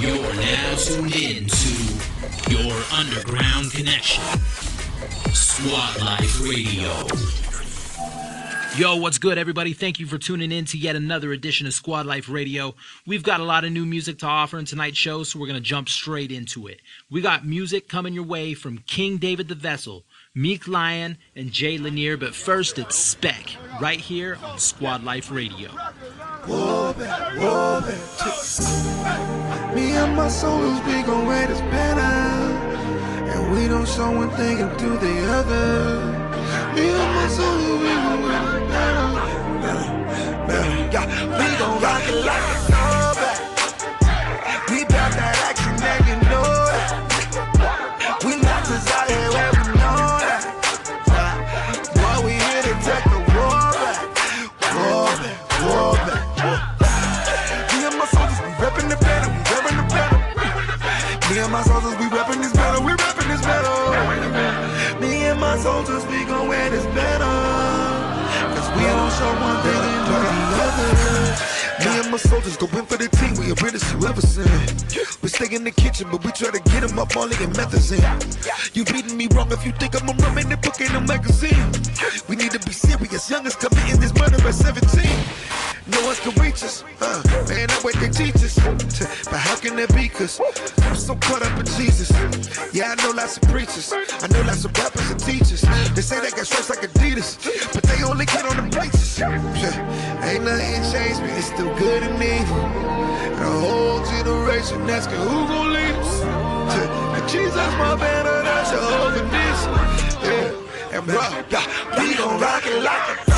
You're now tuned in to your underground connection. Sqwad Life Radio. Yo, what's good, everybody? Thank you for tuning in to yet another edition of Sqwad Life Radio. We've got a lot of new music to offer in tonight's show, so we're going to jump straight into it. We got music coming your way from King David the Vessel, Meek Lion, and Jay Lanier, but first it's Spec, right here on Sqwad Life Radio. Me and my soldiers, we gon' wear this banner. And we don't show one thing do the other. Me and my soldiers, we gon' this banner. banner, banner. Yeah, we gon' rock it like one the other. Me and my soldiers go in for the team, we the British you ever seen. We stay in the kitchen, but we try to get them up all in methods in. You reading me wrong if you think I'm a rum in the book in a magazine. We need to be serious, young youngest committing this murder at 17. No one can reach us, uh, man, that way they teach us. But how can that be? Cause I'm so caught up in Jesus. Yeah, I know lots of preachers, I know lots of rappers and teachers. They say they got stripes like Adidas, but they only get on the places. Yeah, ain't nothing changed me, it's still good in me. And a whole generation asking who gon' lead us. Jesus, my banner, that's your this. Yeah, and bro, we gon' rock it like a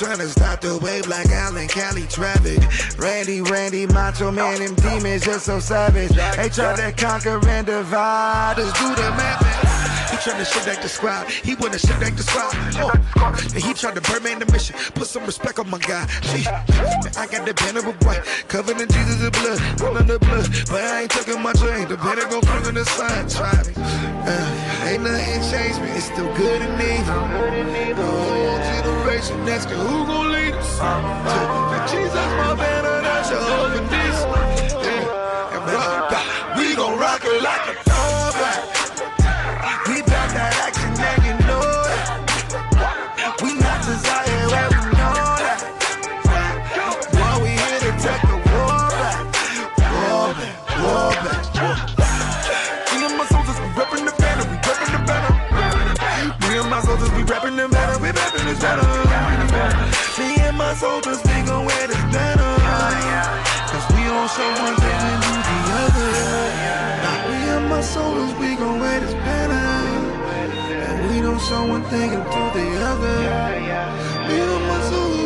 All tryna stop the wave like Allen, Cali, Travis. Randy, Randy, Macho Man, them demons just so savage. They try to conquer and divide us, do the math. He tryna shit like the squad, he wanna shit like the squad. Oh, and he to burn man the mission, put some respect on my guy. See, I got the banner of white, covered in Jesus' blood, all in the blood. But I ain't taking my chain, the banner gon' come in the sun. Try me. Uh, ain't nothing changed me, it's still good in me. The generation asking who gon' lead us. And Jesus, my banner, My soldiers, we gon' wear this banner. Cause we don't show one thing and do the other. Me and my soldiers, we gon' wear this banner. And we don't show one thing and do the other. Me and my soldiers,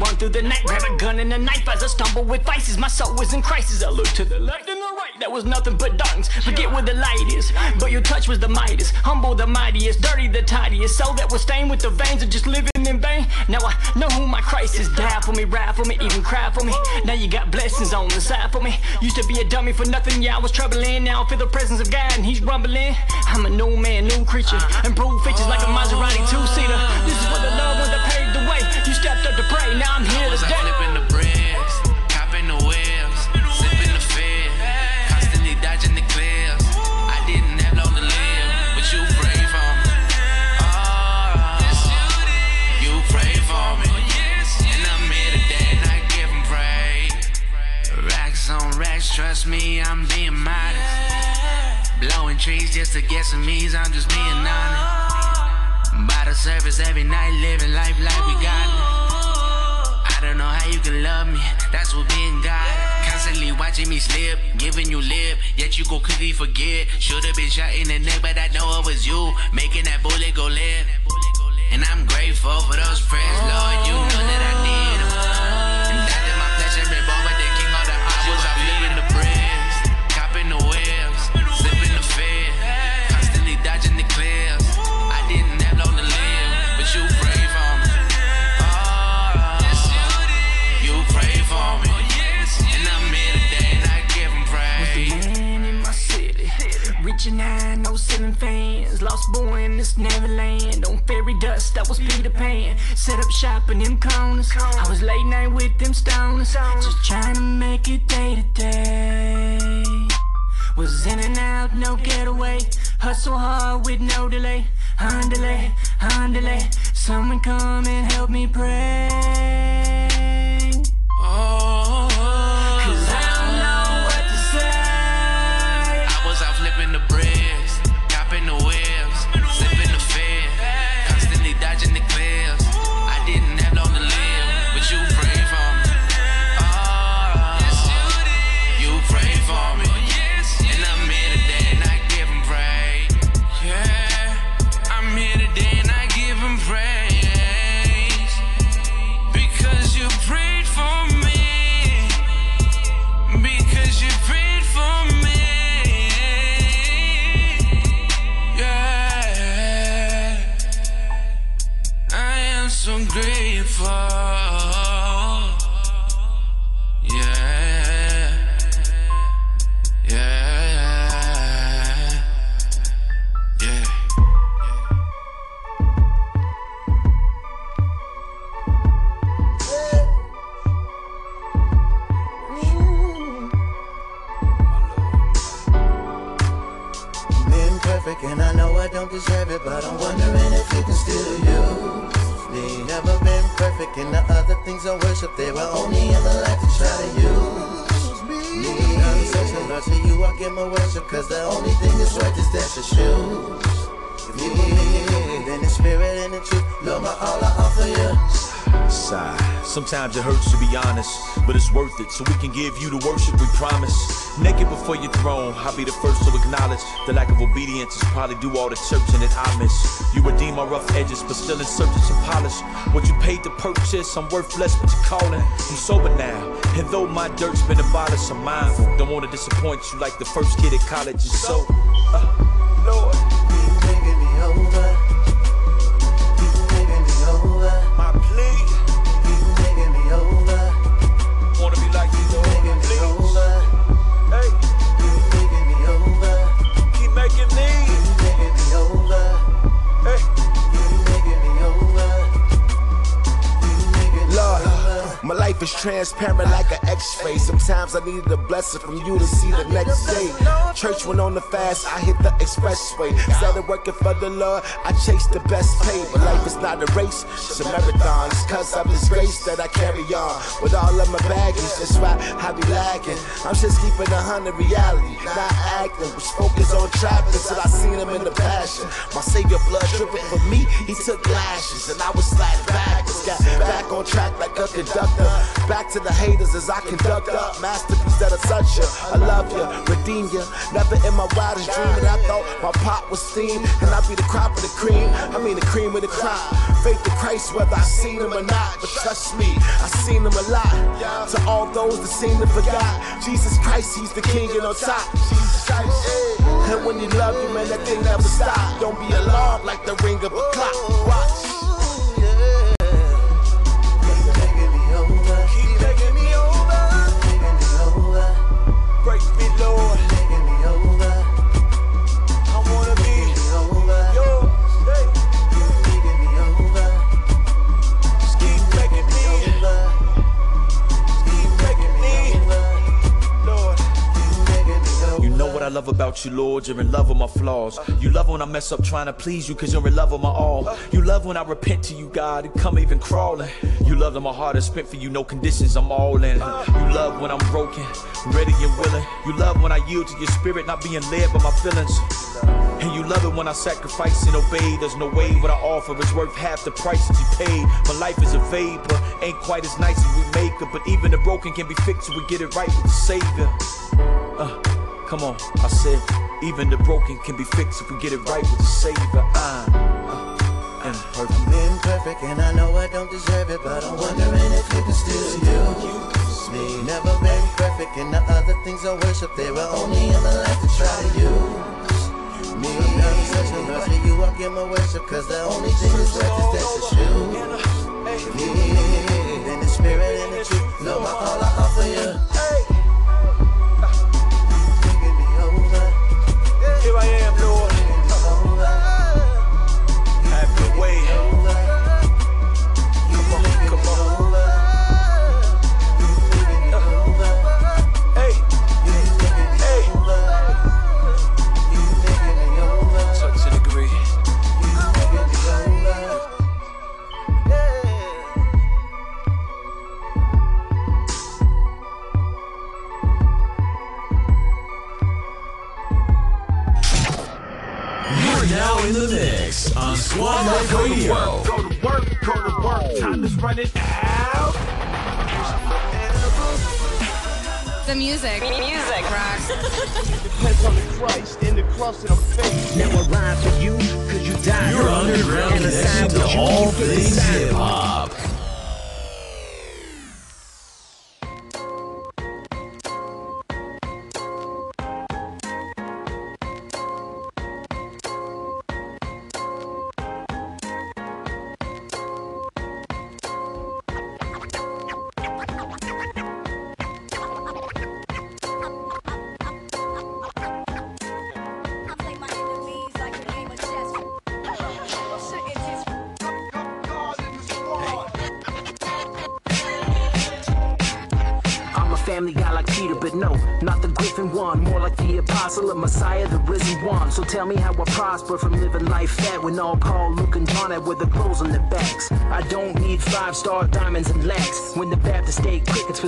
Run through the night. Grab a gun and a knife as I stumble with vices. My soul was in crisis. I look to the left and the right. That was nothing but darkness. Forget where the light is. But your touch was the Midas. Humble the mightiest. Dirty the tidiest. Soul that was stained with the veins of just living in vain. Now I know who my Christ is. Die for me, ride for me, even cry for me. Now you got blessings on the side for me. Used to be a dummy for nothing. Yeah, I was troubling. Now I feel the presence of God and he's rumbling. I'm a new man, new creature. Improved features like a Maserati two-seater. This is what the to. Now I'm here today. flipping the bricks, copping the whips, sipping the fed, constantly dodging the cliffs. I didn't have long to live, but you prayed for me. Oh, you prayed for me, and I'm here today, and I give 'em praise. Racks on racks, trust me, I'm being modest. Blowing trees just to get some ease, I'm just being honest. By the surface every night, living life like we got it. How you can love me, that's what being God. Constantly watching me slip, giving you lip, yet you go quickly forget. Should've been shot in the neck, but I know it was you, making that bullet go limp. And I'm grateful for those prayers, Lord, you know that I Set up shop in them corners. I was late night with them stoners. Just trying to make it day to day. Was in and out, no getaway. Hustle hard with no delay. On delay, delay. Someone come and help me pray. And the other things I worship, they were only in the life to try to use me. A Lord to you, I give my worship, cause the only thing that's worth is that your shoes. Me, in the spirit and the truth, Lord, my all I offer you. Sigh. Sometimes it hurts to be honest, but it's worth it so we can give you the worship we promise. Naked before your throne, I'll be the first to acknowledge the lack of obedience is probably due all the churching that I miss. You redeem my rough edges, but still in search of some polish. What you paid to purchase, I'm worth less, but you're calling. I'm sober now, and though my dirt's been abolished, I'm mindful. Don't want to disappoint you like the first kid at college. So, uh, Lord, Keep making me over. Life is transparent like an x-ray. Sometimes I needed a blessing from you to see the next day. Church went on the fast, I hit the expressway. Started working for the Lord, I chased the best pay. But life is not a race, it's a marathon. It's cause of this grace that I carry on. With all of my baggage, that's why I be lagging. I'm just keeping a hundred reality, not acting. Was focused on trapping till I seen him in the passion. My savior blood dripping for me, he took lashes and I was sliding backwards. Got back on track like a conductor. Back to the haters as I conduct up. Masterpiece that'll touch you. I love you, redeem you. Never in my wildest dreaming I thought my pot was steam and I'd be the crop of the cream. I mean the cream of the crop. Faith in Christ, whether I seen him or not. But trust me, I seen him a lot. To all those that seem to forgot, Jesus Christ, he's the king and on top. Jesus Christ. And when he love you, man, that thing never stop. Don't be alarmed like the ring of a clock. Watch. About you, Lord. You're in love with my flaws. You love when I mess up trying to please you, cause you're in love with my all. You love when I repent to you, God, and come even crawling. You love that my heart is spent for you, no conditions, I'm all in. You love when I'm broken, ready and willing. You love when I yield to your spirit, not being led by my feelings. And you love it when I sacrifice and obey. There's no way what I offer is worth half the price that you paid. My life is a vapor, ain't quite as nice as we make it. But even the broken can be fixed if we get it right with the Savior. Uh, come on, I said, even the broken can be fixed if we get it right with the Savior. Uh, imperfect. I'm imperfect and I know I don't deserve it, but I'm wondering if you can still use me. Never been perfect and the other things I worship, they were only in my life to try to use me. I'm such a love for you, I'll give my worship, cause the only thing that's worth is that you me. In the spirit and the truth, no, my all I offer you. Here I am,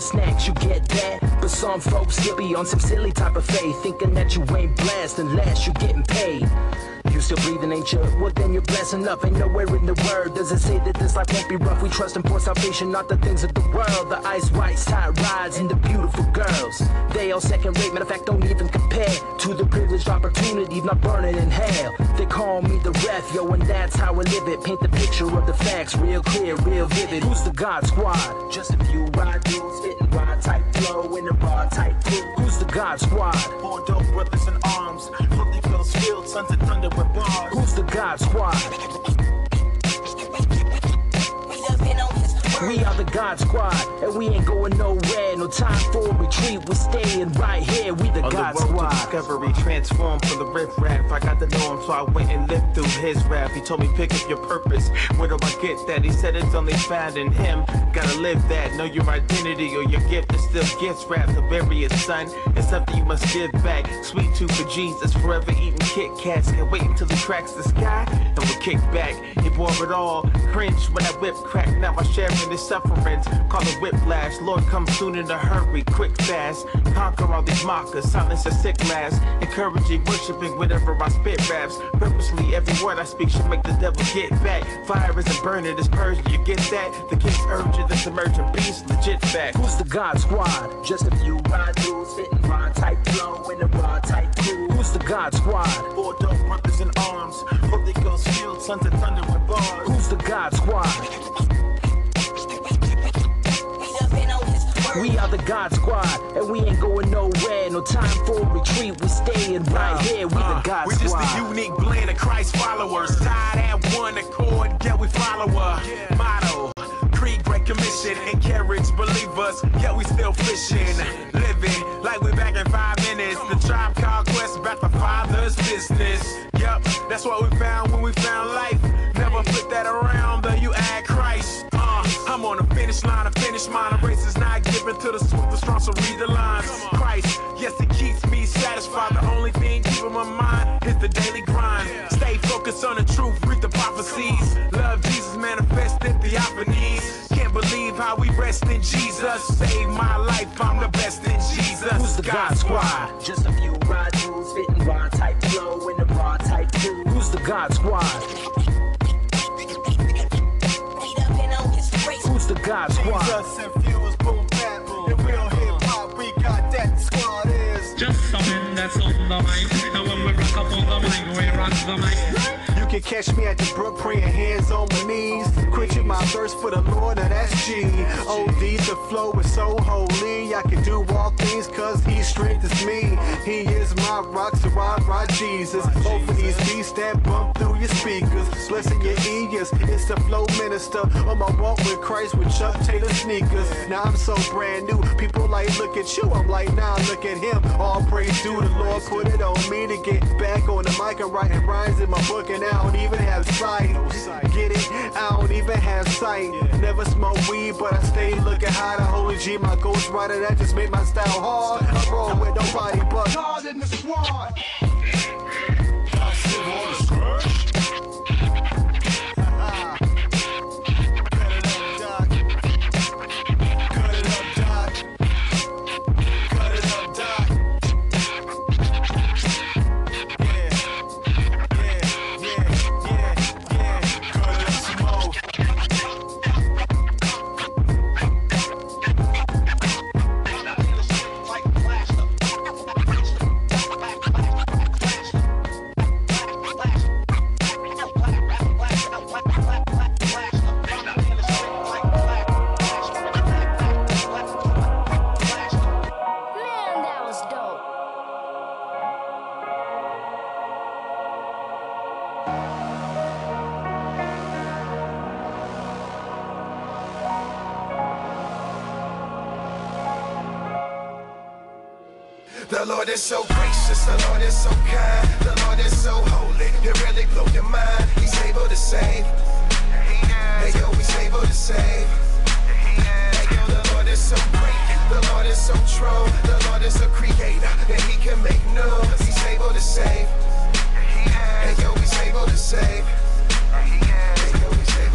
snacks, you get that. But some folks still be on some silly type of faith, thinking that you ain't blessed unless you're getting paid. You still breathing, ain't you? Well, then you're blessing up. Ain't nowhere in the word does it say that this life won't be rough. We trust Him for salvation, not the things of the world. The ice whites, tight rides, and the beautiful girls. They all second rate, matter of fact, don't even compare to the privileged opportunity not burning in hell. They call me the ref, yo, and that's how I live it. Paint the picture of the facts, real clear, real vivid. Who's the God Squad? Just a few ride God Squad? Four dope brothers in arms. Holyfield field, sons of thunder with bars. Who's the God Squad? God Squad, and we ain't going nowhere. No time for a retreat, we staying right here. We the On God the road Squad. to discovery, transformed from the riff raff. I got to know him, so I went and lived through his rap. He told me pick up your purpose. Where do I get that? He said it's only found in him. Gotta live that. Know your identity or your gift is still gifts wrapped. To bury it, son. It's something you must give back. Sweet tooth for Jesus, forever eating Kit Kats. Can't wait until he cracks the sky and we'll kick back. He bore it all. Cringe when that whip crack. Now I share in his Call it whiplash. Lord, come soon in a hurry, quick, fast. Conquer all these mockers. Silence a sick last. Encouraging, worshiping whatever I spit raps. Purposely, every word I speak should make the devil get back. Fire isn't burning, it's purging. You get that? The king's urging, this emerging beast, legit fact. Who's the God Squad? Just a few ride dudes, fitting raw type flow in a raw type crew. Who's the God Squad? Four dope brothers in arms. Holy Ghost shield, sons of thunder with bars. Who's the God Squad? We are the God Squad, and we ain't going nowhere. No time for a retreat, we staying right here. We the God squad. We're just a unique blend of Christ followers. Tied at one accord, yeah, we follow a motto. Creed, great commission, encourage believers, yeah, we still fishing. Living like we back in five minutes. The tribe called Quest about the Father's business. Yup, that's what we found when we found life. Never flip that around, though you add Christ. I'm on the finish line, a finish mine. A race is not given to the swift, the strong, so read the lines. Christ, yes, it keeps me satisfied. The only thing keeping my mind is the daily grind. Stay focused on the truth, read the prophecies. Love Jesus manifested theophanies. Can't believe how we rest in Jesus. Save my life, I'm catch me at the brook praying hands on my knees. Quenching my thirst for the Lord, now that's G. OD, the flow is so holy. I can do all things cause he strengthens me. He is my rock, so I rock Jesus. Both of these beats that bump through your speakers. Blessing your ears, it's the flow minister. On my walk with Christ with Chuck Taylor sneakers. Now I'm so brand new. People like, look at you. I'm like, nah, look at him. All praise due the Lord. Put it on me to get back on the mic and writing rhymes in my book. And I don't even have sight. Get it? I don't even have sight. Never smoke weed, but I stay looking high. The Holy G, my ghost rider, that just made my style hard. I roll with nobody but God in the squad. Is so gracious, the Lord is so kind, the Lord is so holy. It really blow your mind. He's able to save. Hey yo, he's able to save. Hey yo, the Lord is so great, the Lord is so true. The Lord is a creator, and he can make new. He's able to save. Hey yo, he's able to save.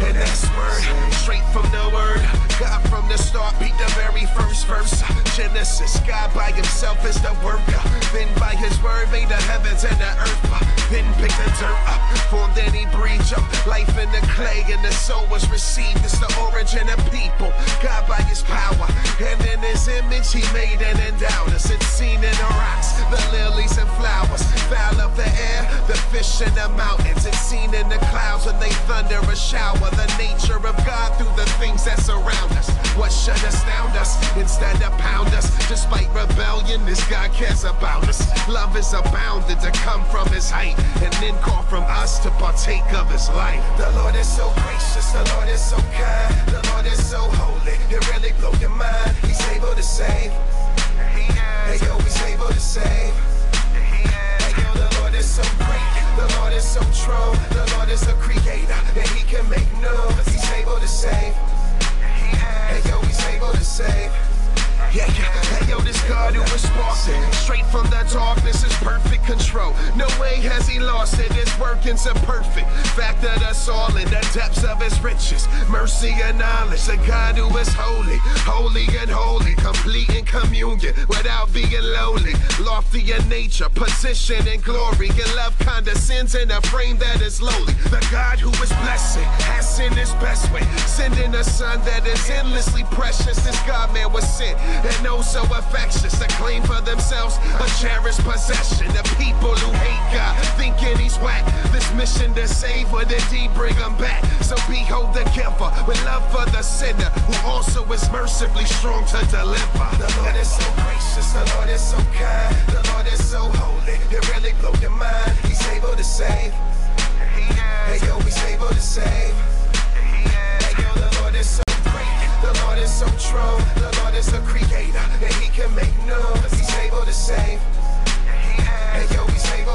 And that's word, straight from the word. God the start beat the very first verse. Genesis, God by himself is the worker. Then by his word made the heavens and the earth. Then picked the dirt up, formed then he breathed up life in the clay, and the soul was received. It's the origin of people. God by his power, and in his image he made and endowed us. It's seen in the rocks, the lilies and flowers, fowl of the air, the fish in the mountains. It's seen in the clouds when they thunder a shower. The nature of God through the things that surround us what should astound us instead of pound us. Despite rebellion, this God cares about us. Love is abounded to come from his height and then call from us to partake of his life. The Lord is so gracious, the Lord is so kind, the Lord is so holy, it really blow your mind. He's able to save. Hey yo, he's able to save. The Lord is so great. The Lord is so true. The Lord is a creator, and He can make new. He's able to save. Hey yo, he's able to save. Yeah, yeah. Hey yo, this God who sparking straight from the top. No way has he lost it, his workings are perfect. Factored us all in the depths of his riches. Mercy and knowledge, the God who is holy, holy and holy, complete in communion without being lowly. Lofty in nature, position and glory, and love condescends in a frame that is lowly. The God who is blessing has sent his best way, sending a son that is endlessly precious. This God man was sent and oh so affectious to claim for themselves a cherished possession. The people who hate God, thinking he's whack. This mission to save would indeed bring him back. So behold the giver with love for the sinner who also is mercifully strong to deliver. The Lord is so gracious, the Lord is so kind, the Lord is so holy. It really blow your mind. He's able to save. Hey yo, he's able to save. Hey yo, the Lord is so great. The Lord is so true. The Lord is a creator, and He can make new. He's able to save. Hey yo,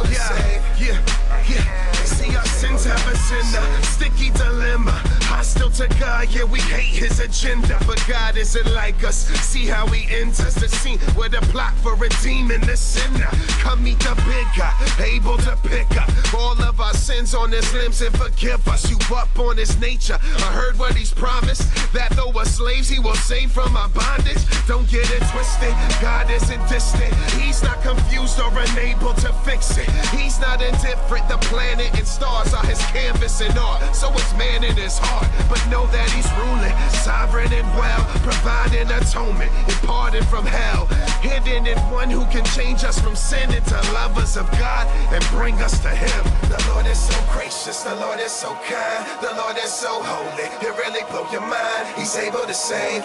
save. Yeah, yeah. See our sins have us in a sticky dilemma. Hostile to God, yeah, we hate his agenda. But God isn't like us. See how he enters the scene with a plot for redeeming the sinner. Come meet the big guy, able to pick up all of our sins on his limbs and forgive us. You up on his nature. I heard what he's promised that though we're slaves, he will save from our bondage. Don't get it twisted. God isn't distant. He's not confused or unable to fix it. He's not indifferent. The planet and stars are his canvas and art. So is man in his heart. But know that he's ruling, sovereign and well, providing atonement and pardon from hell. Hidden in one who can change us from sin into lovers of God and bring us to him. The Lord is so gracious, the Lord is so kind, the Lord is so holy. It really blow your mind. He's able to save.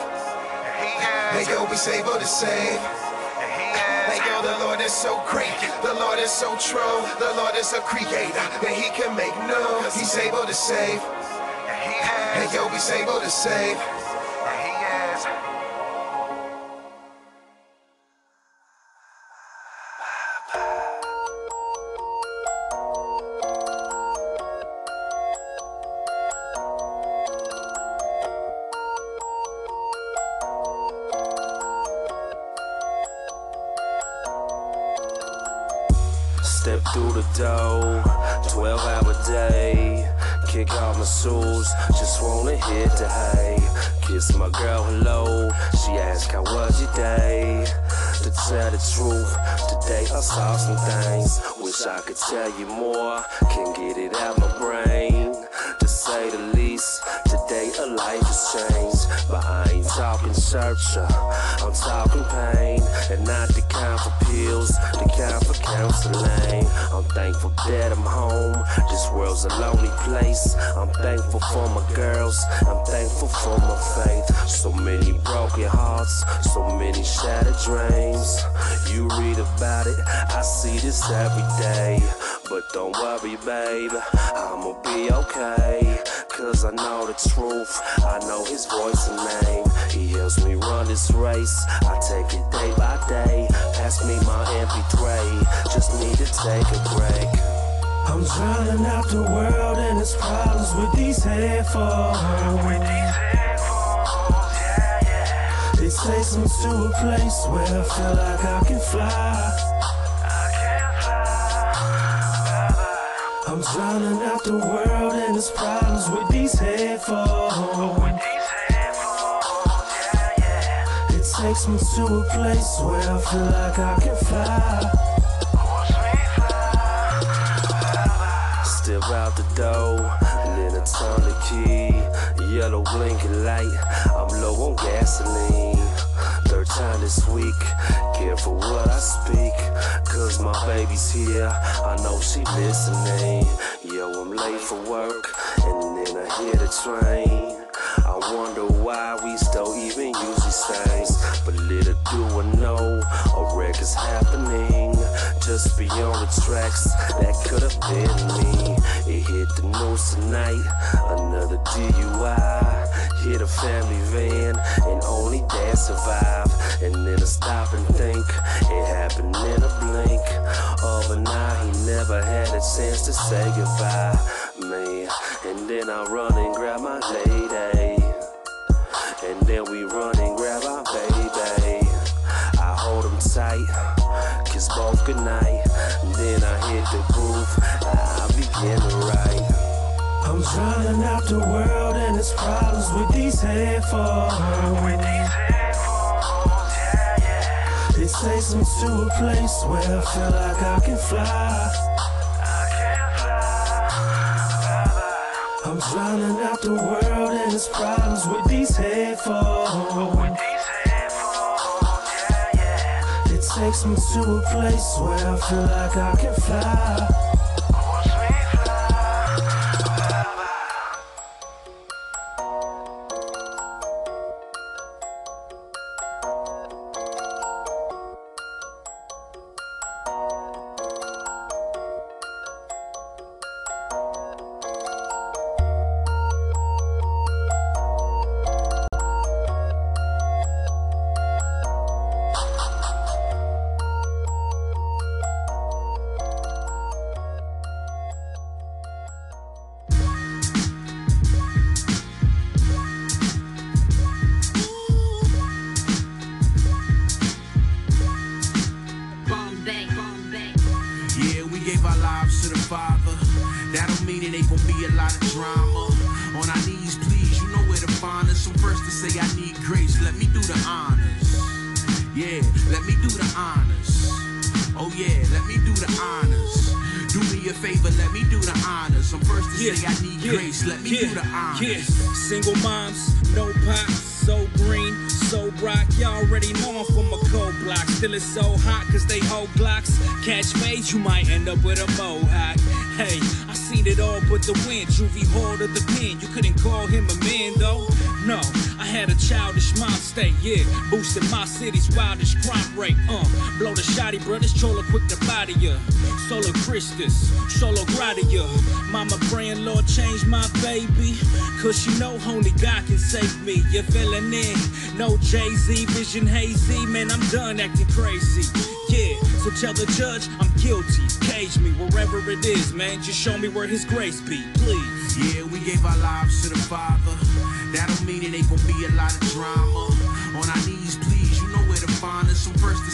He is. Hey yo, he's able to save. Hey yo, the Lord is so great, the Lord is so true, the Lord is a creator, and he can make new. He's able to save. Hey yo, he's able to save. Step tell you more, uh, I'm talking pain. And not the kind for pills, the kind for counseling. I'm thankful that I'm home. This world's a lonely place. I'm thankful for my girls. I'm thankful for my faith. So many broken hearts, so many shattered dreams. You read about it, I see this every day. But don't worry, babe, I'ma be okay. Cause I know the truth, I know his voice and name. He helps me run this race, I take it day by day. Pass me my MP3, just need to take a break. I'm drowning out the world and its problems with these headphones. It takes me to a place where I feel like I can fly. I'm drowning out the world and its problems with these headphones. With these headphones yeah, yeah. It takes me to a place where I feel like I can fly. Step out the door, and then I turn the key. Yellow blinking light, I'm low on gasoline. Third time this week, careful what I speak. Cause my baby's here, I know she listening. Yo, I'm late for work, and then I hear the train. I wonder why we still even use these things. But little do I know, a wreck is happening. Just beyond the tracks, that could have been me. It hit the news tonight, another DUI. Hit a family van, and only dad survived. And then I stop and think, it happened in a blink of an eye. He never had a chance to say goodbye, man. And then I run and grab my lady. And then we run and grab our baby. I hold him tight, goodnight. Then I hit the booth, I begin to write. I'm drowning out the world and its problems with these headphones. It takes me to a place where I feel like I can fly. I can fly. I'm drowning out the world and its problems with these headphones. Takes me to a place where I feel like I can fly. Boosting my city's wildest crime rate. Uh, blow the shotty, brothers, chola quick to body ya. Solo Christus, solo gratia. Mama praying, Lord, change my baby. Cause you know only God can save me. You're feeling in. No Jay Z, vision hazy. Man, I'm done acting crazy. Yeah, so tell the judge I'm guilty. Cage me wherever it is, man. Just show me where his grace be, please. Yeah, we gave our lives to the Father. That don't mean it ain't gonna be a lot of drama.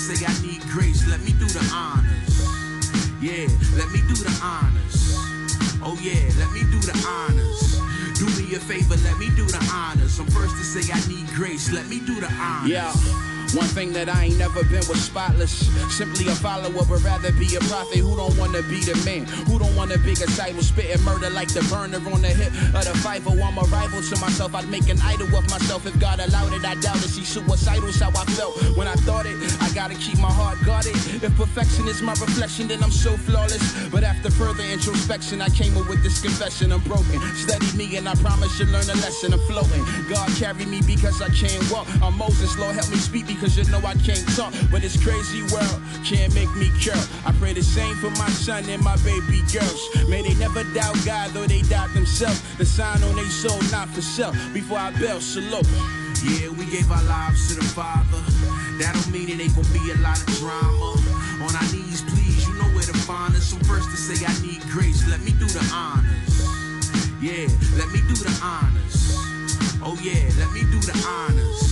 Say I need grace. Let me do the honors. Yeah, let me do the honors. Oh yeah, let me do the honors. Do me a favor, let me do the honors. I'm first to say I need grace. Let me do the honors. Yeah. One thing that I ain't never been was spotless. Simply a follower, but rather be a prophet who don't wanna be the man, who don't wanna be a disciple, spitting murder like the burner on the hip of the Bible. I'm a rival to myself. I'd make an idol of myself if God allowed it. I doubt it. See, suicidal's how I felt when I thought it. I gotta keep my heart guarded. If perfection is my reflection, then I'm so flawless. But after further introspection, I came up with this confession. I'm broken. Study me, and I promise you'll learn a lesson. I'm floating. God carry me because I can't walk. I'm Moses. Lord, help me speak because you know I can't talk. But this crazy world can't make me curl. I pray the same for my son and my baby girls. May they never doubt God, though they doubt themselves. The sign on their soul, not for self. Before I bell, salute. Yeah, we gave our lives to the Father. That don't mean it ain't gonna be a lot of drama. On our knees, please, you know where to find us. I'm first to say I need grace. Let me do the honors. Yeah, let me do the honors. Oh yeah, let me do the honors.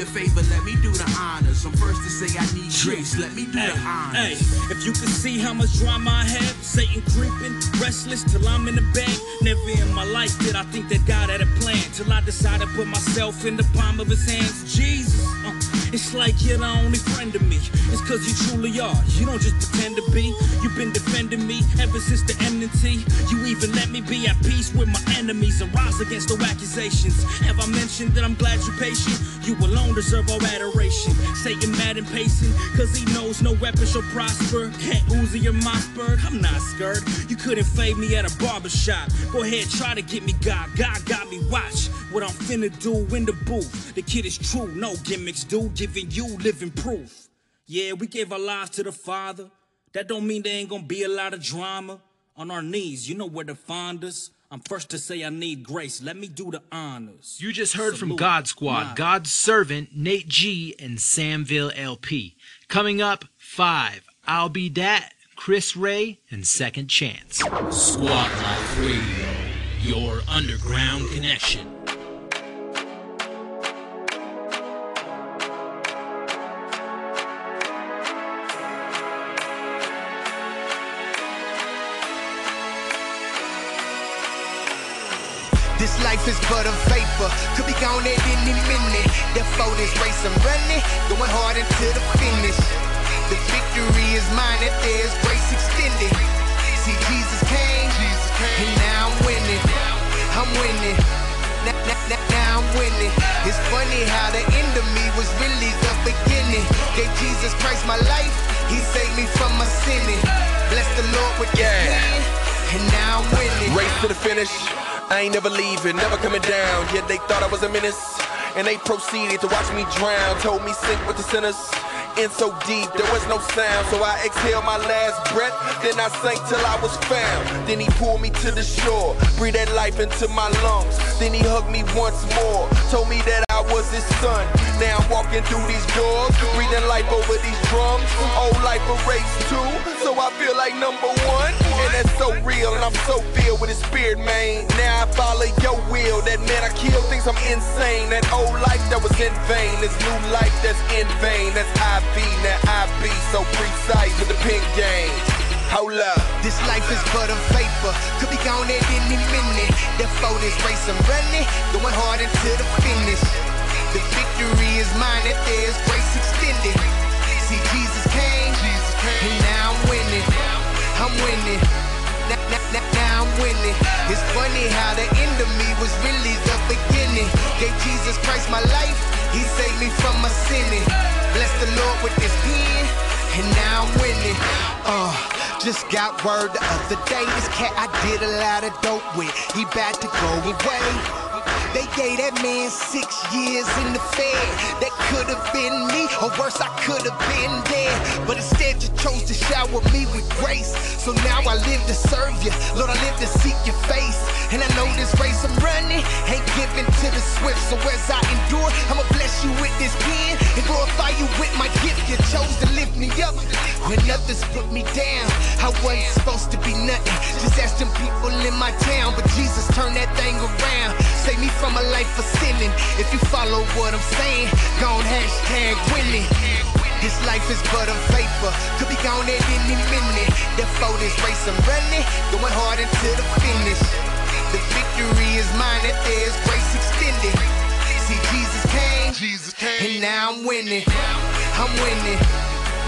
A favor, let me do the honors. I'm first to say I need grace. Let me do the honors. Hey, if you could see how much drama I have, Satan creeping, restless till I'm in the bag. Never in my life did I think that God had a plan till I decided to put myself in the palm of his hands. Jesus, uh, it's like you're the only friend of me. It's cause you truly are. You don't just pretend to be. You've been defending me ever since the enmity. You even let me be at peace with my enemies and rise against no accusations. Have I mentioned that I'm glad you're patient? You alone deserve all adoration. Satan mad and pacing, cause he knows no weapon shall prosper. Cat Uzi or Mossberg, I'm not scared. You couldn't fade me at a barbershop. Go ahead, try to get me God. God got me, watch what I'm finna do in the booth. The kid is true, no gimmicks, dude. Giving you living proof. Yeah, we gave our lives to the Father. That don't mean there ain't gonna be a lot of drama. On our knees, you know where to find us. I'm first to say I need grace. Let me do the honors. You just heard from God Squad, Nah. God's Servant, Nate G, and Samville LP. Coming up, five. I'll Be Dat, Chris Ray, and Second Chance. Sqwad Life Radio, your underground connection. Life is but a vapor. Could be gone at any minute. Therefore, this race I'm running, going hard into the finish. The victory is mine if there's grace extended. See, Jesus came, and now I'm winning. I'm winning. Now, now, now, I'm winning. It's funny how the end of me was really the beginning. Gave Jesus Christ my life, He saved me from my sinning. Bless the Lord with yeah. and now I'm winning. Race to the finish. I ain't never leaving, never coming down. Yet they thought I was a menace. And they proceeded to watch me drown. Told me sink with the sinners. In so deep, there was no sound. So I exhaled my last breath. Then I sank till I was found. Then he pulled me to the shore. Breathed that life into my lungs. Then he hugged me once more. Told me that I was his son. Now I'm walking through these doors. Breathing life over these drums. Old life erased too. So I feel like number one. And that's so real. And I'm so filled with his spirit, man. Now I follow your will. That man I killed thinks I'm insane. That old life that was in vain. This new life that's in vain. That's I be. Now I be so precise with the pink game. Hold up. This life is but a vapor. Could be gone at any minute. Therefore, this race I'm running, going hard into the finish. The victory is mine if there's grace extended. See, Jesus came, and now I'm winning. I'm winning. Now, now, now I'm winning. It's funny how the end of me was really the beginning. Gave Jesus Christ my life, He saved me from my sinning. Bless the Lord with this pen, and now I'm winning. Uh, just got word the other day. This cat I did a lot of dope with. He about to go away. They gave that man six years in the fed. That could have been me, or worse, I could have been dead. But instead, you chose to shower me with grace. So now I live to serve you. Lord, I live to seek your face. And I know this race I'm running ain't given to the swift. So as I endure, I'ma bless you with this pen and glorify you with my gift. You chose to lift me up when others put me down. I wasn't supposed to be nothing. Just ask them people in my town. But Jesus turned that thing around. Save me from a life of sinning. If you follow what I'm saying, go on hashtag winning. This life is but a vapor, could be gone at any minute. Therefore, this race I'm running, going hard into the finish. The victory is mine if there's grace extended. See, Jesus came, Jesus came, and now I'm winning. I'm winning.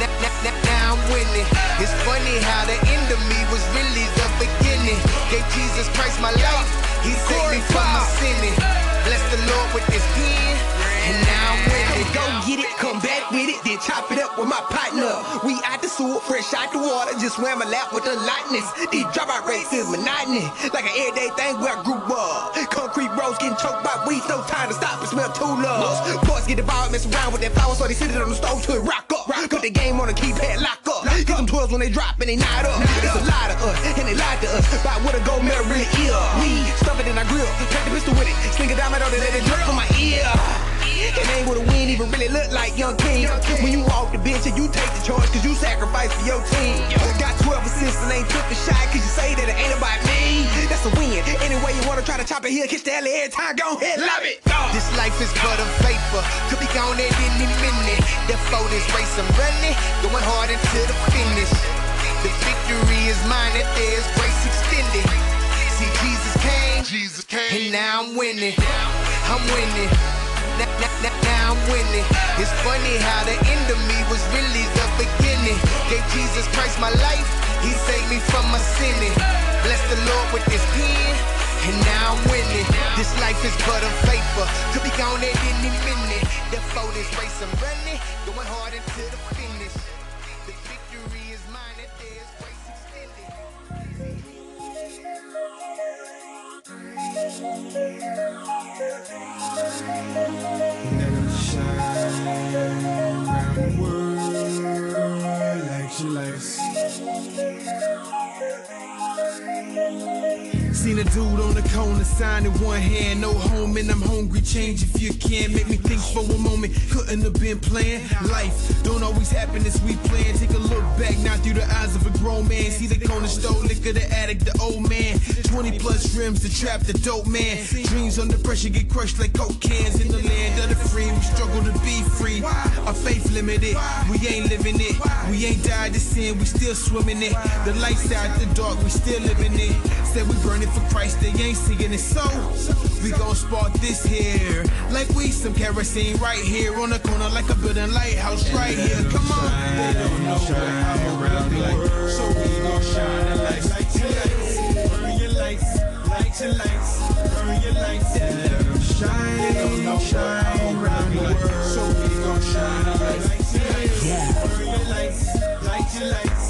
Now, now, now, now I'm winning. It's funny how the end of me was really the beginning. Gave Jesus Christ my life, He saved me from my sinning. Bless the Lord with this pen, and now I'm winning. Go get it, come back with it, then chop it up with my partner. We out the sewer, fresh out the water, just swam a lap with the lightness. These dropout rates is monotony, like an everyday thing where I grew up. Concrete roads getting choked by weeds, no time to stop and smell two loves. Boys get involved, mess around with that flower, so they sit it on the stove till it rock up. Put the game on the keypad, lock up. Get them 12s when they drop and they knot up. It's a lot of us, and they lied to us about what a gold medal really is. We stuff it in our grill, take the pistol with it, sling it down my door, then let it drip from my ear. It ain't what a win even really look like, young king. When you walk the bench and you take the charge, cause you sacrifice for your team. Got 12 assists and ain't took a shot, cause you say that it ain't about me. That's a win. Anyway, you wanna try to chop it here, catch the alley every time, go ahead, love it. This life is but a vapor, could be gone at any minute. Therefore, this race I'm running, going hard into the finish. The victory is mine if there's grace extended. See, Jesus came, Jesus came, and now I'm winning. I'm winning. Now, I'm winning. It's funny how the end of me was really the beginning. Gave Jesus Christ my life, He saved me from my sinning. Bless the Lord with this pen, and now I'm winning. This life is but a vapor, could be gone at any minute. Therefore, this race I'm running, going hard into the finish. The victory is mine if there's grace extended. Never shine around the world like she likes. Seen a dude on the corner sign in one hand, no home, and I'm hungry. Change if you can. Make me think for a moment. Couldn't have been planned. Life don't always happen as we plan. Take a look back now through the eyes of a grown man. See the corner store, liquor, the addict, the old man. 20 plus rims to trap the dope man. Dreams under pressure get crushed like coke cans in the land of the free. We struggle to be free. Our faith limited. We ain't living it. We ain't died to sin, we still swimming it. The lights out the dark, we still living it. Said we burning for Christ, they ain't singing it. So we gon' spark this here. Like we some kerosene right here on the corner, like a building lighthouse right here. Come on. Don't know. So we gon' shine the lights. Light your lights. Burn your lights. Light your lights. Your lights. Shine. They don't know shine around the world. So we gon' shine the lights. Lights. Your lights. Light your lights.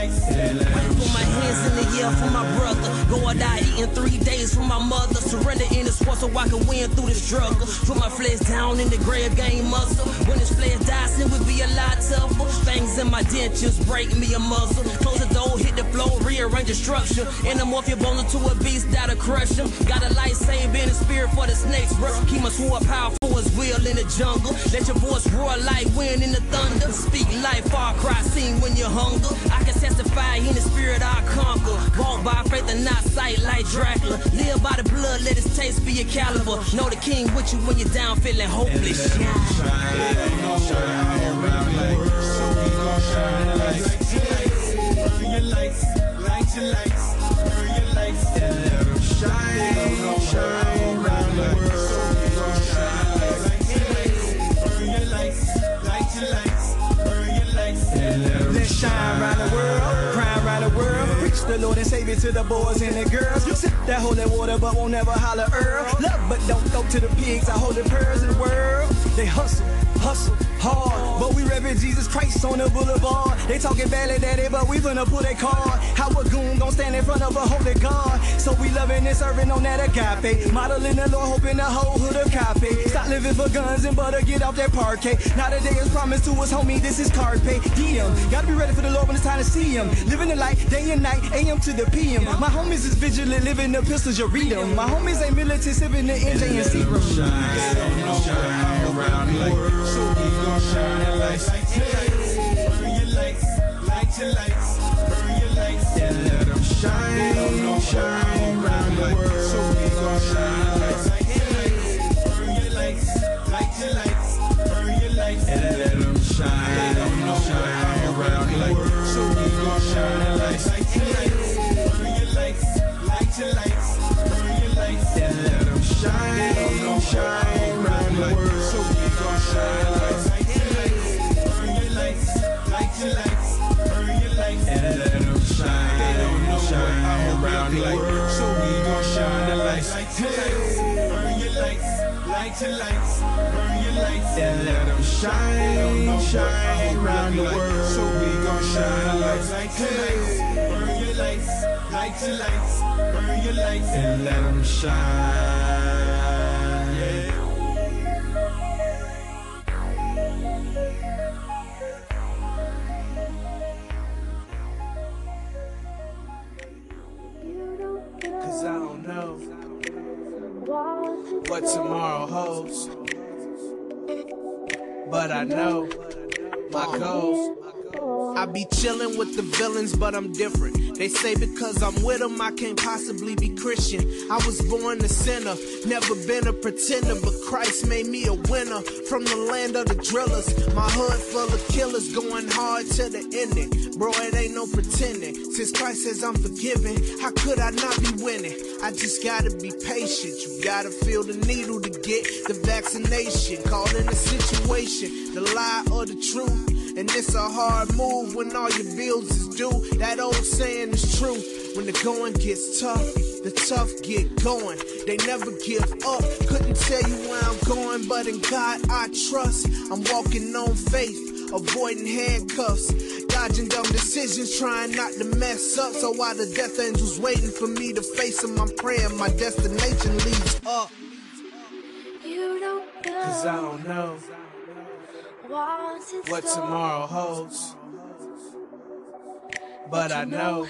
Put my hands in the air for my brother. Go or die eating three days for my mother. Surrender in the sport so I can win through the struggle. Put my flesh down in the grave, gain muscle. When his flesh dies, sin would be a lot tougher. Fangs in my dentures break me a muscle. Close the door, hit the floor, rearrange the structure. Anamorph your bones into a beast that'll crush him. Got a light, lightsaber in the spirit for the snakes, bro. Keep my sword powerful as will in the jungle. Let your voice roar like wind in the thunder. Speak life, far cry, sing when you're hunger. I can testify in the spirit I conquer. Walk by faith and not sight like Dracula. Live by the blood, let his taste be a caliber. Know the king with you when you're down feeling hopeless. Burn your lights, light your lights, burn your lights, shine, shine around the world. Shine burn your lights, light your lights, your Let's shine around the world, cry around the world. Preach the Lord and Savior to the boys and the girls. Sip that holy water, but won't never holler Earl. Love, but don't go to the pigs. I hold the pearls in the world. They hustle, hustle hard, but we revere Jesus Christ on the boulevard. They talking daddy, but we gonna pull that card. How a goon gon' stand in front of a holy God? So we loving and serving on that agape. Modeling the Lord, hoping the whole hood a copy. Stop living for guns and butter, get off that parquet. Now the day is promised to us, homie. This is carpe diem. Gotta be ready for the Lord when it's time to see him. Living the light, day and night, AM to the PM. My homies is vigilant, living the pistols, you read them. My homies ain't militant, sipping the NJ and Seagram. shine around the world. So gon' shine your lights, burn your lights, light your lights, burn your lights, and let them shine, shine around the world. So we gon' shine your lights, burn your lights, light your lights, burn your lights, and let them shine, shine around the world. So we gon' shine the lights, light your lights, burn your lights, light your lights, burn your lights, and let them shine, shine around the world. So we gon' shine your your lights, light your lights, burn your lights, and let them shine, shine around the world. So we gon' shine the lights, light your lights, burn your lights, light your lights, burn your lights, and let them shine, shine around the world. So we gon' shine the lights, light your lights, burn your lights, light your lights, burn your lights, and let them shine. What tomorrow holds. But I know my goals. I be chillin' with the villains, but I'm different. They say because I'm with them, I can't possibly be Christian. I was born a sinner, never been a pretender, but Christ made me a winner from the land of the drillers. My hood full of killers, going hard to the ending. Bro, it ain't no pretending. Since Christ says I'm forgiven, how could I not be winning? I just gotta be patient. You gotta feel the needle to get the vaccination. Calling the situation, the lie or the truth. And it's a hard move when all your bills is due. That old saying is true. When the going gets tough, the tough get going. They never give up. Couldn't tell you where I'm going, but in God I trust. I'm walking on faith, avoiding handcuffs. Dodging dumb decisions, trying not to mess up. So while the death angels waiting for me to face them, I'm praying my destination leads up. You don't know. Cause I don't know what tomorrow holds. But I know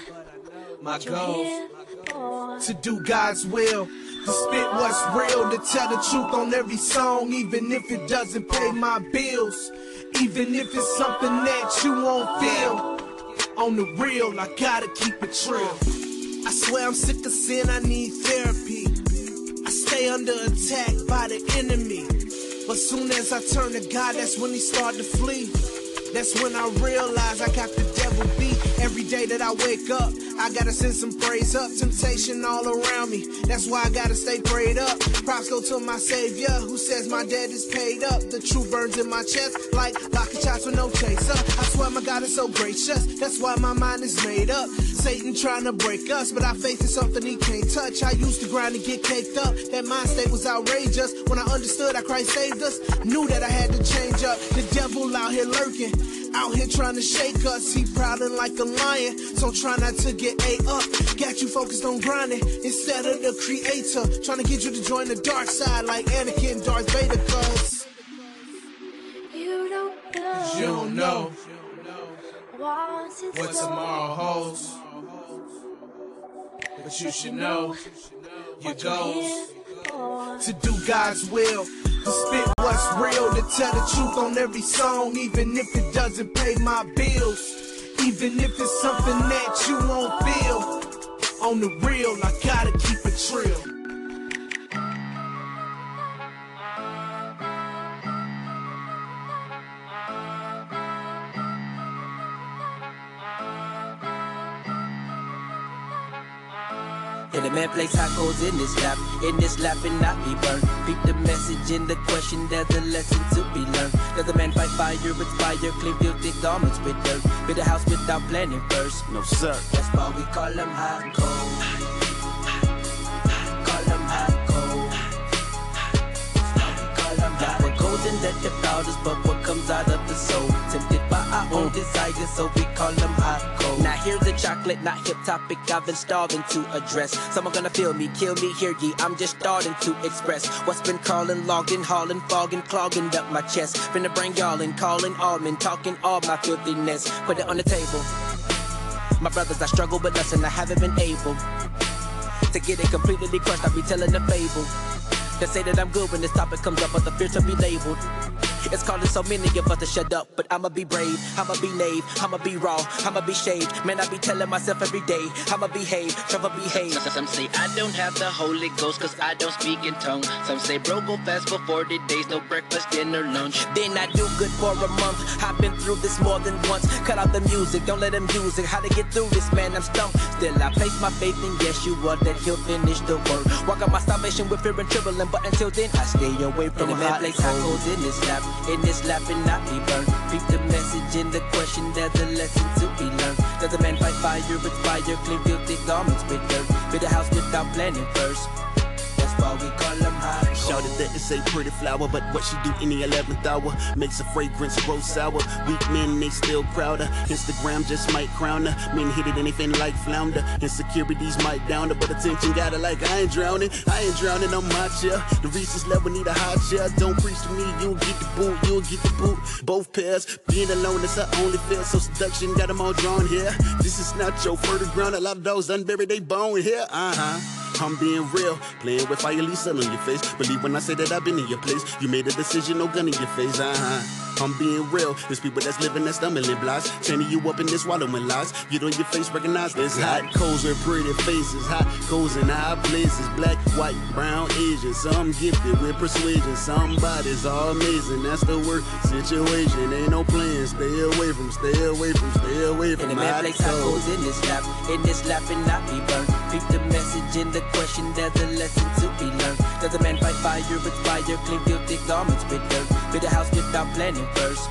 my goals to do God's will, to spit what's real, to tell the truth on every song, even if it doesn't pay my bills, even if it's something that you won't feel. On the real, I gotta keep it real. I swear I'm sick of sin, I need therapy. I stay under attack by the enemy. But soon as I turn to God, that's when he start to flee. That's when I realize I got the devil beat. Every day that I wake up, I gotta send some praise up. Temptation all around me. That's why I gotta stay prayed up. Props go to my savior who says my debt is paid up. The truth burns in my chest like locking shots with no chaser. I swear my God is so gracious. That's why my mind is made up. Satan trying to break us, but our faith is something he can't touch. I used to grind and get caked up. That mind state was outrageous. When I understood how Christ saved us, knew that I had to change up. The devil out here lurking. Out here trying to shake us, he prowling like a lion. So try not to get A up. Got you focused on grinding instead of the creator. Trying to get you to join the dark side like Anakin Darth Vader, cuz. You don't know. You don't know what tomorrow holds. But you should know your goals. To do God's will, to spit what's real, to tell the truth on every song, even if it doesn't pay my bills. Even if it's something that you won't feel. On the real, I gotta keep it trill. Man hot goes in this lap, in this lap and not be burned. Peep the message in the question, there's a lesson to be learned. Does a man fight fire with fire, clean filthy garments with dirt? Build a house without planning first? No sir, that's why we call them hot cold. Call hot cold. Call them hot What goes in that us, but what comes out of the soul. Tempted our own desires, so we call them hot cold. Now here's a chocolate, not hip topic I've been starving to address. Someone gonna feel me, kill me, hear ye. I'm just starting to express what's been crawling, logged in, hauling, fogging, clogging up my chest. Finna bring y'all in, calling all men, talking all my filthiness. Put it on the table. My brothers, I struggle with us and I haven't been able to get it completely crushed. I be telling a fable. They say that I'm good when this topic comes up, but the fear to be labeled. It's calling so many of us to shut up, but I'ma be brave, I'ma be knave, I'ma be raw, I'ma be shaved. Man, I be telling myself every day, I'ma behave, Trevor behave. Some say I don't have the Holy Ghost, cause I don't speak in tongues. Some say bro, go fast for 40 days, no breakfast, dinner, lunch. Then I do good for a month. I've been through this more than once. Cut out the music, don't let them use it. How to get through this, man, I'm stumped. Still, I place my faith in Yeshua that he'll finish the work. Walk out my salvation with fear and trembling, but until then, I stay away from the hot place place cold in this lap, in this lap and not be burned. Peep the message in the question, there's a lesson to be learned. Does a man fight fire with fire, clean filthy garments with dirt? Build a house without planning first. Shouted that it's a pretty flower, but what she do in the 11th hour makes a fragrance grow sour. Weak men, they still crowd her. Instagram just might crown her. Men hit it anything like flounder. Insecurities might down her, but attention got her like I ain't drowning. I ain't drowning on my chair. The Reese's level need a hot chair. Don't preach to me, you'll get the boot, you'll get the boot. Both pairs, being alone is her only fear. So seduction got them all drawn here. This is not your fertile ground. A lot of those unburied, they bone here. Uh huh. I'm being real, playing with fire, Lisa on your face. Believe when I say that I've been in your place. You made a decision, no gun in your face. Uh huh. I'm being real. There's people that's living that stumbling blocks. Chaining you up in this swallowing lies. Get on your face, recognize this hot coals with pretty faces. Hot coals in high places. Black, white, brown, Asian. Some gifted with persuasion. Somebody's all amazing. That's the word situation. Ain't no plan. Stay away from, stay away from, stay away from. In the hot place hot coals. goes in this lap, in this lap and not be burned. Peep the message in the question, there's a lesson to be learned. Does a man fight fire with fire, clean filthy garments with dirt? Build a house without planning first.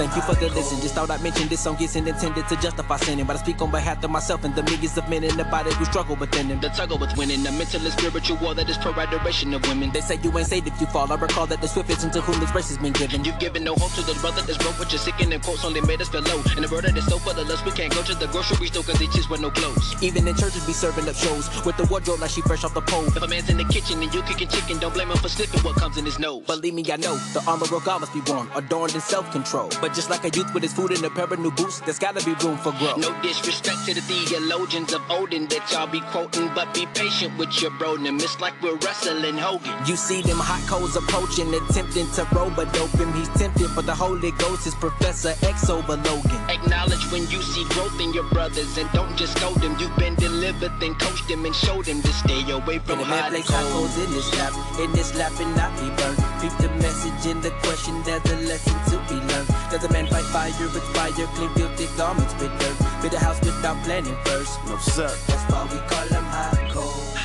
Thank you for the listen. Just thought I'd mention this song isn't intended to justify sinning, but I speak on behalf of myself and the millions of men in the body who struggle within them. The struggle with winning, the mental and spiritual war that is pro adoration of women. They say you ain't saved if you fall. I recall that the swift is into whom this race has been given. You've given no hope to the brother that's broke, but you're sickening quotes only made us feel low. And the world that is so full of lust, we can't go to the grocery store cause they just wear no clothes. Even in churches, be serving up shows with the wardrobe like she fresh off the pole. If a man's in the kitchen and you cooking chicken, don't blame him for slipping what comes in his nose. Believe me, I know the armor of God must be worn, adorned in self control. But just like a youth with his food and a pair of new boots, there's gotta be room for growth. No disrespect to the theologians of Odin that y'all be quoting, but be patient with your bro. Them it's like we're wrestling Hogan. You see them hot coals approaching, attempting to roll, but dope him. He's tempted for the Holy Ghost, is Professor X over Logan. Acknowledge when you see growth in your brothers and don't just know them. You've been delivered, then coach them and show them to stay away from the hot man hot coals in this lap, in this lap and not be burned. Keep the message in the question, there's a lesson to be learned. Does a man fight fire with fire, clean filthy garments with dirt? Build a house without planning first. No, sir. That's why we call them hot cold.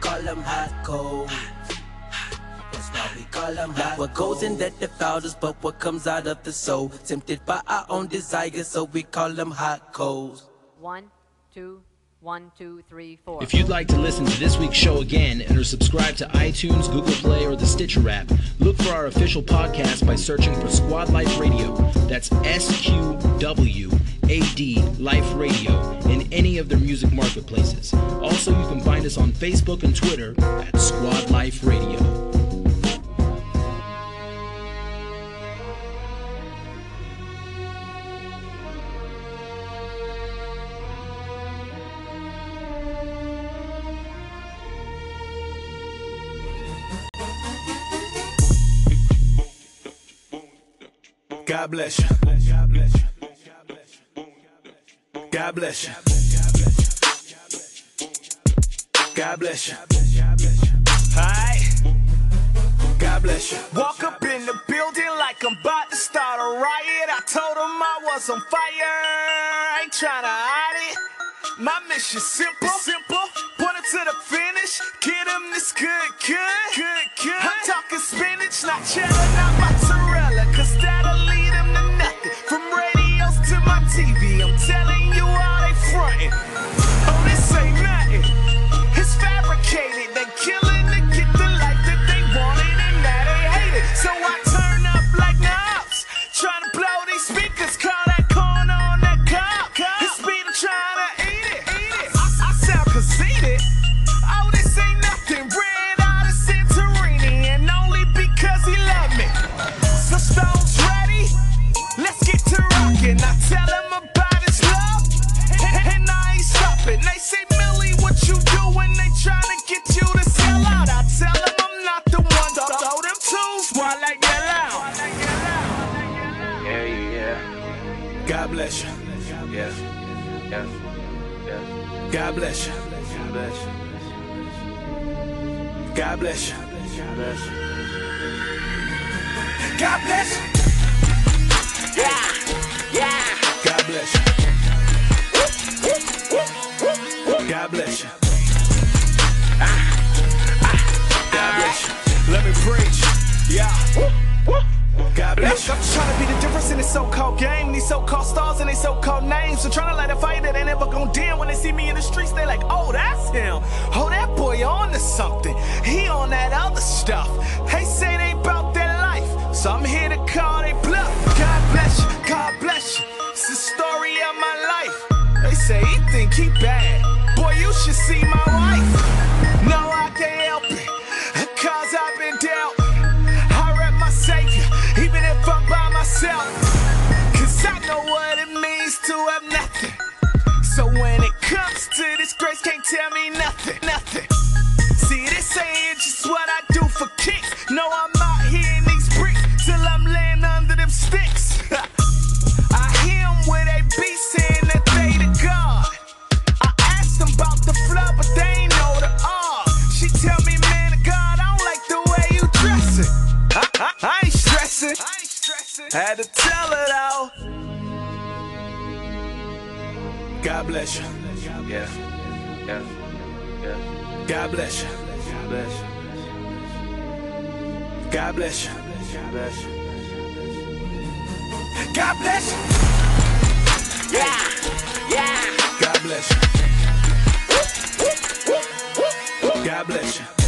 Call them hot cold. That's why we call them hot What goes in that defiled us, but what comes out of the soul. Tempted by our own desires, so we call them hot coals. One, two, one, two, three, four. If you'd like to listen to this week's show again and are subscribed to iTunes, Google Play, or the Stitcher app, look for our official podcast by searching for Sqwad Life Radio. That's S Q W A D Life Radio in any of their music marketplaces. Also, you can find us on Facebook and Twitter at Sqwad Life Radio. God bless you. Bless you bless you. God bless you. God bless you. Hi. God bless you. Walk up in the building like I'm about to start a riot. I told them I was on fire. I ain't trying to hide it. My mission simple, simple. Pointed to the finish. Get them this good, good, good, good. I'm talking spinach, not cheddar, oh. Oh, that boy on to something. He on that other stuff. Bless you. Yeah. Yeah. Yeah. God bless you. God bless you. God bless you. God bless you. God bless you. Yeah. Yeah. God bless you. God bless you.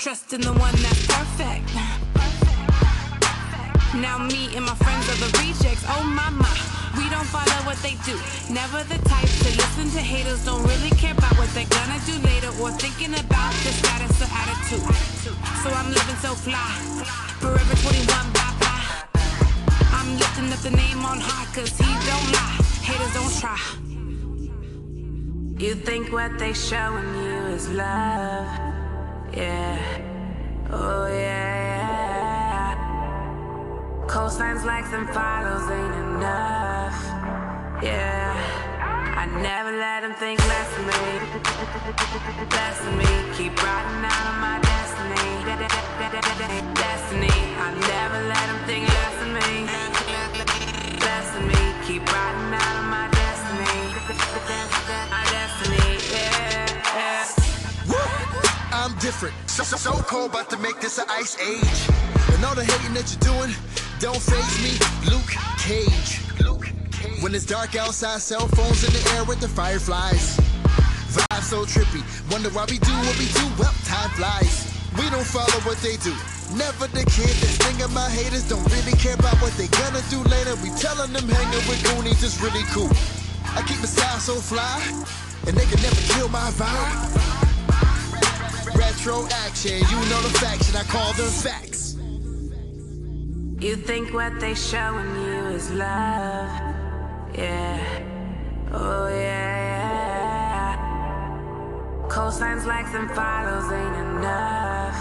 Trust in the one that's perfect. Now me and my friends are the rejects. Oh my my, we don't follow what they do. Never the type to listen to haters, don't really care about what they're gonna do later or thinking about the status or attitude. So I'm living so fly, forever 21 bye bye. I'm lifting up the name on high, cause he don't lie. Haters don't try. You think what they showing you is love, yeah. Oh yeah, yeah. Cosigns, likes, and follows ain't enough. Yeah. I never let them think less of me. Less of me. Keep riding out of my destiny. Destiny. I never let them think less of me. Less of me. Keep riding different. So, so, so cold, about to make this an ice age. And all the hating that you're doing, don't phase me. Luke Cage. Luke Cage. When it's dark outside, cell phones in the air with the fireflies. Vibe so trippy. Wonder why we do what we do. Well, time flies. We don't follow what they do. Never the kid that's thinking my haters don't really care about what they gonna do later. We telling them hanging with Goonies is really cool. I keep my style so fly, and they can never kill my vibe. Retro action, you know the faction, I call them facts. You think what they showing you is love, yeah. Oh yeah, yeah. Cosigns, likes, and follows ain't enough,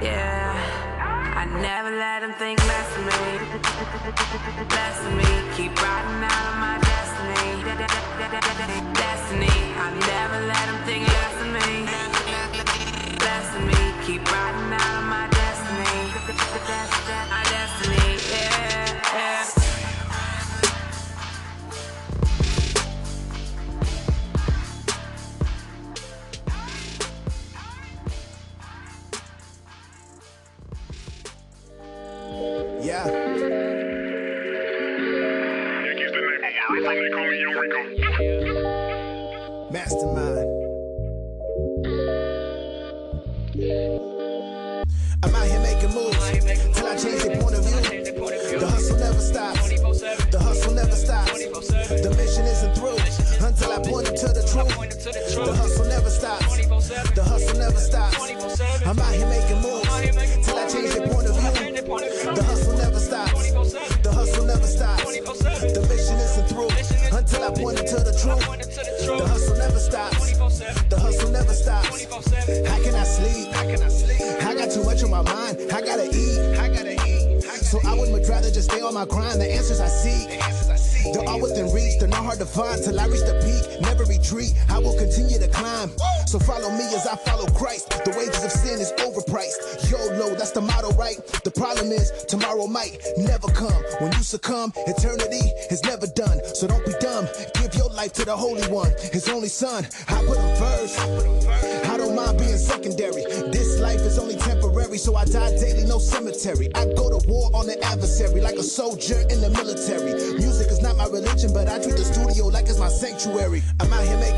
yeah. I never let them think less of me, less of me. Keep riding One, His only Son. I put him first. I don't mind being secondary. This life is only temporary, so I die daily, no cemetery. I go to war on the adversary like a soldier in the military. Music is not my religion, but I treat the studio like it's my sanctuary. I'm out here making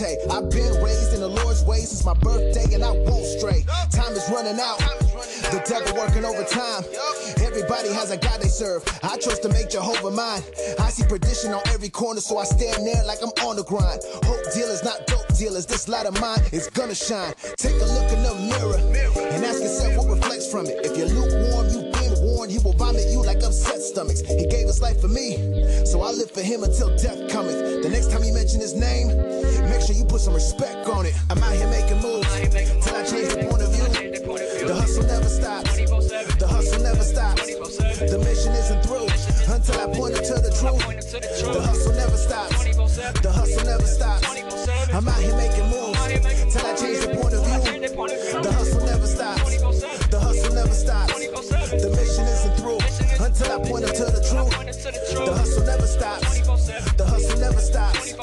I've been raised in the Lord's way since my birthday, and I won't stray. Time is running out. The devil working overtime. Everybody has a God they serve. I chose to make Jehovah mine. I see perdition on every corner, so I stand there like I'm on the grind. Hope dealers, not dope dealers. This light of mine is gonna shine. Take a look in the mirror and ask yourself what reflects from it. If you're lukewarm, been He will vomit you like upset stomachs. He gave his life for me, so I live for him until death cometh. The next time you mention his name, make sure you put some respect on it. I'm out here making moves till I change the point of view. The hustle never stops. The hustle never stops. The mission isn't through until I point it to the truth. The hustle never stops. The hustle never stops. I'm out here making moves till I change the point of view. The hustle never stops. The the mission isn't through until I point them to the truth. The hustle never stops. The hustle never stops.